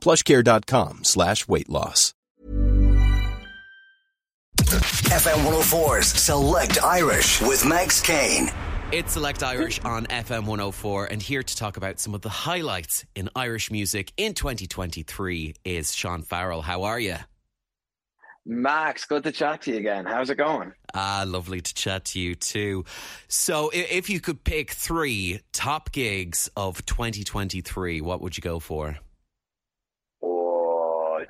plushcare.com slash weight loss. FM 104's Select Irish with Max Kane. It's Select Irish on FM 104, and here to talk about some of the highlights in Irish music in 2023 is Seán Farrell. How are you? Max, good to chat to you again. How's it going? Ah, lovely to chat to you too. So, if you could pick three top gigs of 2023, what would you go for?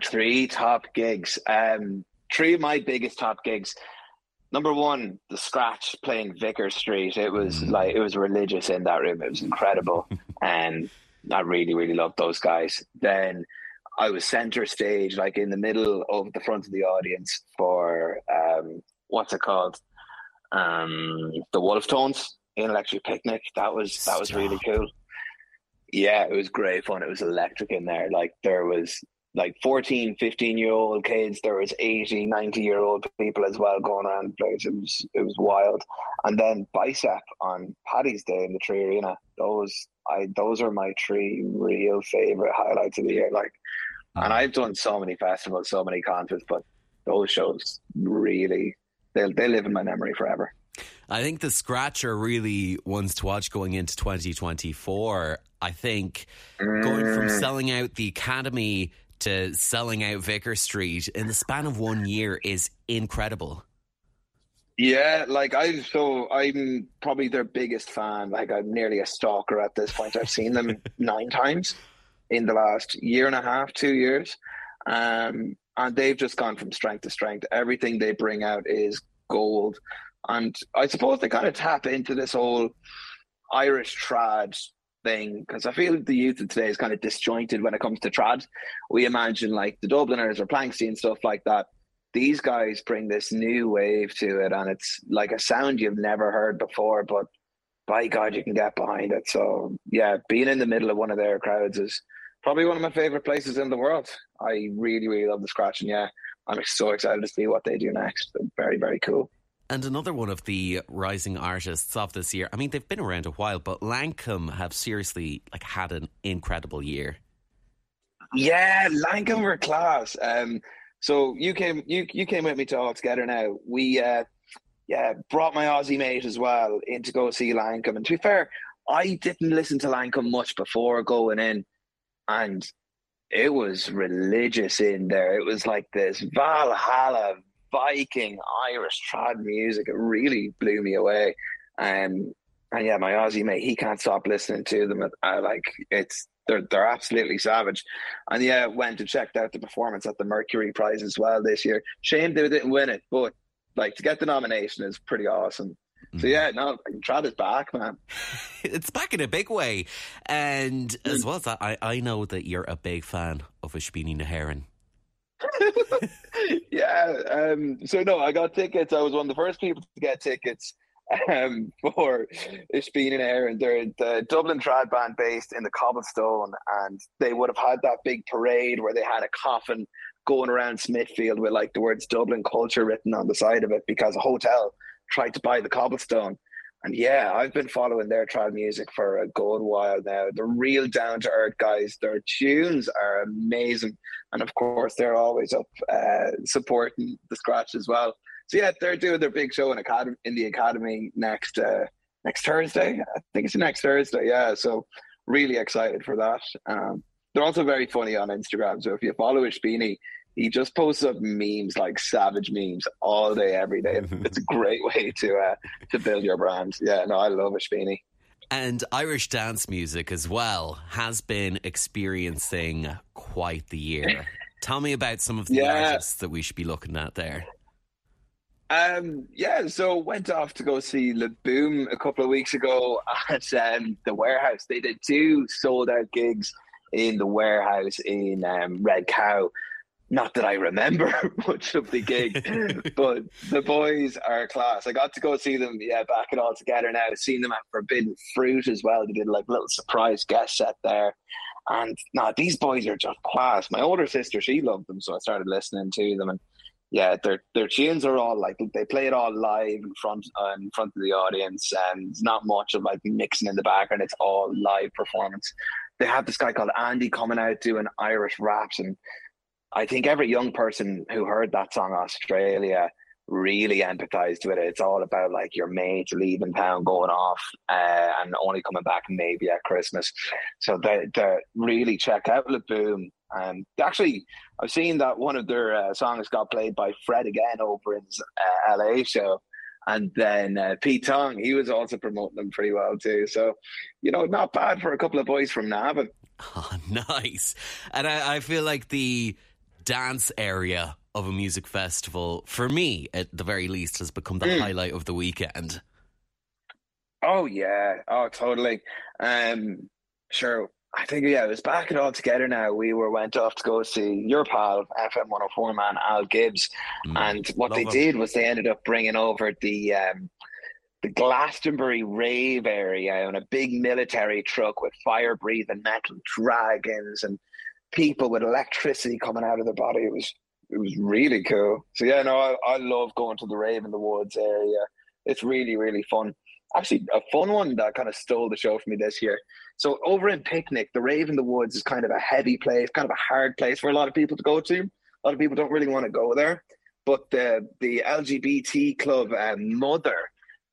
Three top gigs. Um, three of my biggest top gigs. Number one, the scratch playing Vicar Street. It was mm. like it was religious in that room. It was incredible, and I really, really loved those guys. Then I was center stage, like in the middle of the front of the audience for um, what's it called, um, the Wolfe Tones in Electric Picnic. That was that was Stop. really cool. Yeah, it was great fun. It was electric in there. Like there was like 14, 15 year old kids. There was 80, 90 year old people as well going around the place. It was, it was wild. And then Bicep on Paddy's Day in the 3Arena. Those, I, those are my three real favorite highlights of the year. Like, and I've done so many festivals, so many concerts, but those shows really, they they live in my memory forever. I think the scratcher really ones to watch going into 2024. I think going from mm. selling out the Academy to selling out Vicar Street in the span of one year is incredible. Yeah, like I so I'm probably their biggest fan. Like I'm nearly a stalker at this point. I've seen them nine times in the last year and a half, two years. Um, and they've just gone from strength to strength. Everything they bring out is gold. And I suppose they kind of tap into this whole Irish trad thing because I feel the youth of today is kind of disjointed when it comes to trad. We imagine like the Dubliners or Planxty and stuff like that. These guys bring this new wave to it, and it's like a sound you've never heard before. But by God, you can get behind it. So yeah, being in the middle of one of their crowds is probably one of my favorite places in the world. I really, really love the scratch, and yeah, I'm so excited to see what they do next. Very, very cool. And another one of the rising artists of this year. I mean, they've been around a while, but Lankum have seriously like had an incredible year. Yeah, Lankum were class. Um, so you came, you you came with me to all together. Now we, uh, yeah, brought my Aussie mate as well in to go see Lankum. And to be fair, I didn't listen to Lankum much before going in, and it was religious in there. It was like this Valhalla Viking Irish trad music. It really blew me away. Um, and yeah, my Aussie mate, he can't stop listening to them. Uh, like it's they're they're absolutely savage. And yeah, went and checked out the performance at the Mercury Prize as well this year. Shame they didn't win it, but like to get the nomination is pretty awesome. So mm. yeah, no, trad is back, man. it's back in a big way, and as well as that, I I know that you're a big fan of Ispíní na hÉireann. yeah. Um, so no, I got tickets. I was one of the first people to get tickets um, for Ispíní na hÉireann. They're the Dublin trad band based in the Cobblestone, and they would have had that big parade where they had a coffin going around Smithfield with like the words Dublin culture written on the side of it because a hotel tried to buy the Cobblestone. And yeah, I've been following their trad music for a good while now. They're real down to earth guys. Their tunes are amazing, and of course, they're always up uh, supporting the scratch as well. So yeah, they're doing their big show in academy in the academy next uh, next Thursday. I think it's next Thursday. Yeah, so really excited for that. Um, they're also very funny on Instagram. So if you follow Ispíní, he just posts up memes like savage memes all day, every day. it's a great way to uh, to build your brand. Yeah, no, I love Speedy. And Irish dance music as well has been experiencing quite the year. Tell me about some of the Yeah. artists that we should be looking at there. Um, yeah, so went off to go see Le Boom a couple of weeks ago at um, the warehouse. They did two sold out gigs in the warehouse in um, Red Cow. Not that I remember much of the gig, but the boys are class. I got to go see them, yeah, back it all together now. Seen them at Forbidden Fruit as well. They did like a little surprise guest set there. And no, these boys are just class. My older sister, she loved them, so I started listening to them. And yeah, their their tunes are all like they play it all live in front uh, in front of the audience, and it's not much of like mixing in the background. It's all live performance. They have this guy called Andy coming out doing Irish raps, and I think every young person who heard that song Australia really empathized with it. It's all about like your mates leaving town, going off, uh, and only coming back maybe at Christmas. So they they really check out the Boom. And actually, I've seen that one of their uh, songs got played by Fred again over in uh, LA show. And then uh, Pete Tong, he was also promoting them pretty well too. So, you know, not bad for a couple of boys from Navan. Oh, nice. And I, I feel like the dance area of a music festival, for me at the very least, has become the Mm. highlight of the weekend. Oh yeah, oh totally. Um, sure. I think yeah, it was back it all together. Now we were went off to go see your pal FM one hundred four man Al Gibbs, Mm. and what Love they him. did was they ended up bringing over the um, the Glastonbury rave area on a big military truck with fire breathing metal dragons and people with electricity coming out of their body. It was it was really cool. So yeah, no, I, I love going to the rave in the woods area. It's really really fun. Actually, a fun one that kind of stole the show for me this year. So over in Picnic, the rave in the woods is kind of a heavy place, kind of a hard place for a lot of people to go to. A lot of people don't really want to go there. But the the LGBT club um, Mother,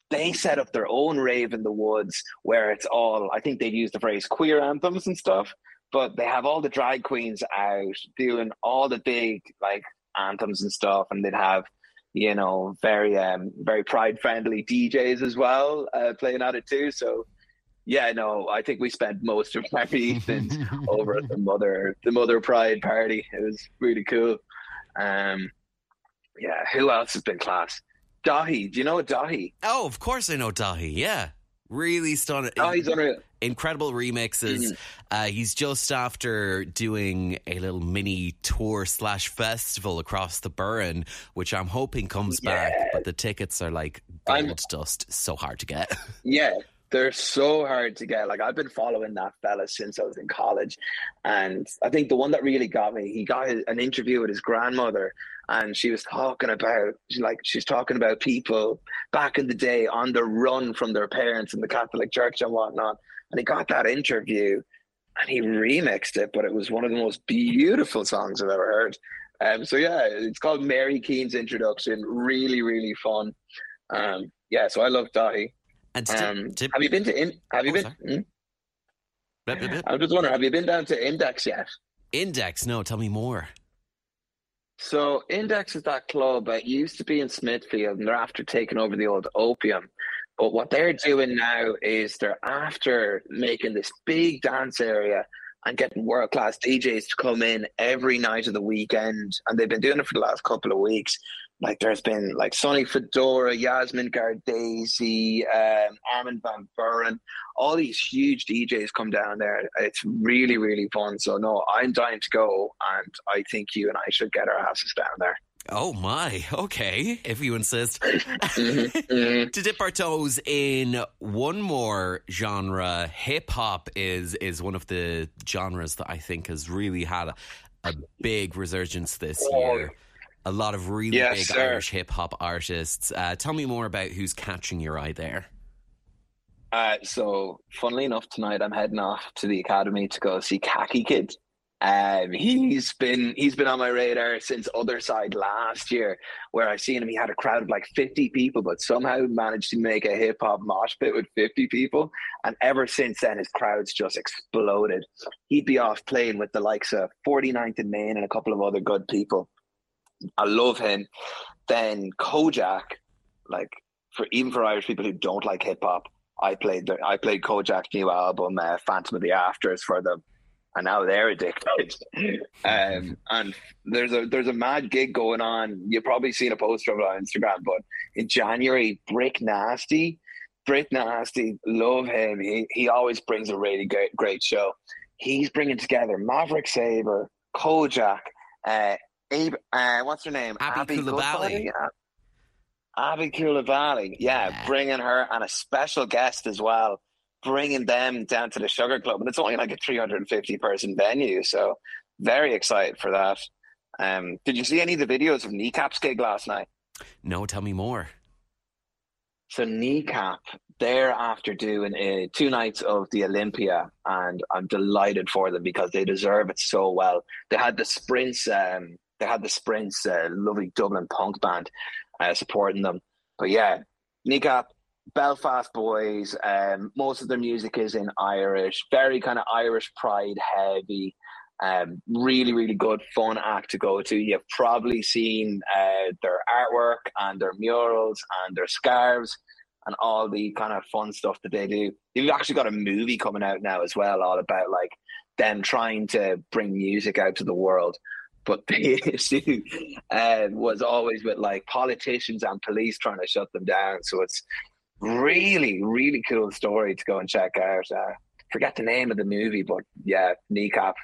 they set up their own rave in the woods where it's all I think they'd use the phrase queer anthems and stuff. But they have all the drag queens out doing all the big like anthems and stuff, and they'd have you know very um very pride friendly DJs as well uh, playing at it too. So yeah, no, I think we spent most of our evenings over at the mother the mother pride party. It was really cool. Um, yeah, who else has been class? Daithí, do you know Daithí? Oh, of course I know Daithí. Yeah. Really stunning. Oh, he's unreal. incredible remixes. Uh, he's just after doing a little mini tour slash festival across the Burren, which I'm hoping comes back, but the tickets are like I'm- gold dust. So hard to get. Yeah, they're so hard to get. Like I've been following that fella since I was in college, and I think the one that really got me, he got an interview with his grandmother, and she was talking about, like she's talking about people back in the day on the run from their parents in the Catholic Church and whatnot, and he got that interview, and he remixed it, but it was one of the most beautiful songs I've ever heard. Um, so yeah, it's called Mary Keane's Introduction. Really, really fun. Um, yeah, so I love Daithí. And Um, tip- have you been to in, Have you Oh, been? hmm? I'm just wondering. Have you been down to Index yet? Index? No, tell me more. So Index is that club that used to be in Smithfield, and they're after taking over the old Opium. But what they're doing now is they're after making this big dance area and getting world class DJs to come in every night of the weekend. And they've been doing it for the last couple of weeks. Like there's been like Sonny Fodera, Yasmin Gardesi, um, Armin van Buuren, all these huge DJs come down there. It's really, really fun. So no, I'm dying to go, and I think you and I should get our asses down there. Oh my, okay, if you insist. mhm. to dip our toes in one more genre, hip hop is is one of the genres that I think has really had a, a big resurgence this year. A lot of really Yes, big sir. Irish hip hop artists. Uh, tell me more about who's catching your eye there. Uh, so, funnily enough, tonight I'm heading off to the academy to go see Khaki Kid. Um, he's been he's been on my radar since Otherside last year, where I seen him. He had a crowd of like fifty people, but somehow managed to make a hip hop mosh pit with fifty people. And ever since then, his crowds just exploded. He'd be off playing with the likes of 49th and Main and a couple of other good people. I love him. Then Kojaque, like for even for Irish people who don't like hip hop, I played the, I played Kojaque's new album, uh, Phantom of the Afters, for them and now they're addicted. um, and there's a there's a mad gig going on. You've probably seen a poster of it on Instagram, but in January, Brick Nasty, Brick Nasty, love him. He he always brings a really great great show. He's bringing together Maverick Sabre, Kojaque, uh, Abe, uh, what's her name? Abby, Aby Coulibaly. Aby Coulibaly, yeah, yeah, bringing her and a special guest as well bringing them down to the Sugar Club, and it's only like a 350 person venue. So very excited for that. Um, did you see any of the videos of Kneecap's gig last night? No, tell me more. So Kneecap, they're after doing uh, two nights of the Olympia, and I'm delighted for them because they deserve it so well. They had the Sprints, um, they had the Sprints, uh, lovely Dublin punk band uh, supporting them. But yeah, Kneecap, Belfast boys. Um, most of their music is in Irish, very kind of Irish pride heavy. Um, really, really good, fun act to go to. You've probably seen uh, their artwork and their murals and their scarves and all the kind of fun stuff that they do. They've actually got a movie coming out now as well, all about like them trying to bring music out to the world. But the issue uh, was always with like politicians and police trying to shut them down. So it's really, really cool story to go and check out. Uh, forget the name of the movie, but yeah, Kneecap.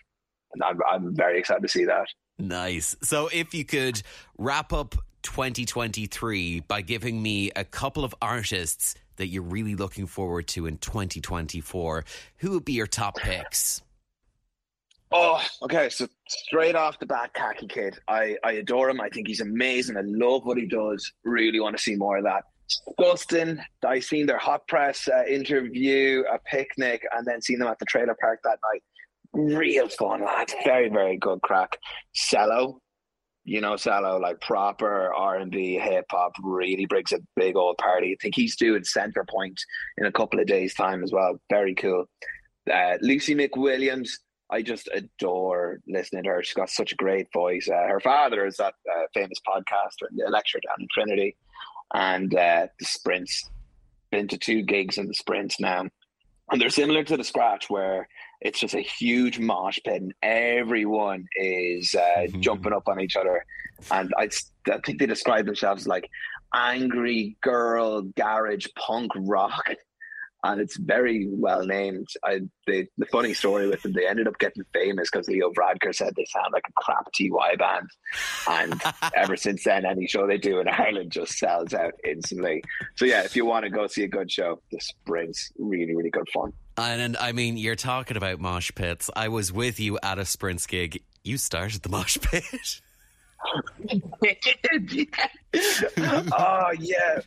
I'm, I'm very excited to see that. Nice. So if you could wrap up 2023 by giving me a couple of artists that you're really looking forward to in 2024, who would be your top picks? Oh, okay. So straight off the bat, Khaki Kid. I, I adore him. I think he's amazing. I love what he does. Really want to see more of that. Gustin, I seen their hot press uh, interview, a picnic, and then seen them at the trailer park that night. Real fun, lads. Very, very good crack. Cello, you know, Cello, like proper R and B hip hop, really brings a big old party. I think he's doing Center Point in a couple of days' time as well. Very cool. Uh, Lucy McWilliams, I just adore listening to her. She's got such a great voice. Uh, her father is that uh, famous podcaster, the lecturer down in Trinity and uh, the sprints. Been to two gigs in the sprints now, and they're similar to the scratch where it's just a huge mosh pit and everyone is uh, mm-hmm. jumping up on each other. And I, I think they describe themselves like angry girl garage punk rock and it's very well named. I the, the funny story with them, they ended up getting famous because Leo Varadkar said they sound like a crap TY band, and ever since then, any show they do in Ireland just sells out instantly. So yeah, if you want to go see a good show, the Sprints really really good fun. And, and I mean, you're talking about mosh pits. I was with you at a Sprints gig. You started the mosh pit. oh yeah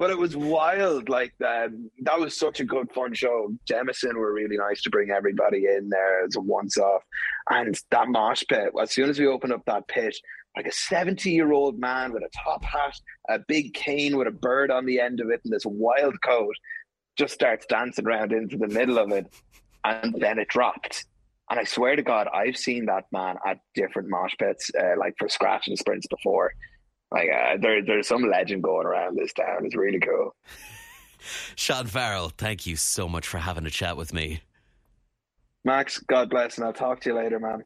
but it was wild. Like um, that was such a good fun show. Jameson were really nice to bring everybody in there as a once off, and that mosh pit. As soon as we opened up that pit, like a seventy-year-old man with a top hat, a big cane with a bird on the end of it, and this wild coat, just starts dancing around into the middle of it, and then it dropped. And I swear to God, I've seen that man at different mosh pits, uh, like for scratch and sprints before. Like uh, there, there's some legend going around this town. It's really cool. Seán Farrell, thank you so much for having a chat with me. Max, God bless, and I'll talk to you later, man.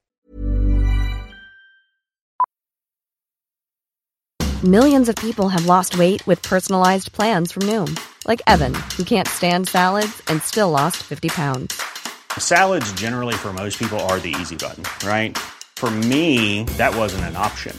Millions of people have lost weight with personalized plans from Noom, like Evan, who can't stand salads and still lost 50 pounds. Salads, generally, for most people, are the easy button, right? For me, that wasn't an option.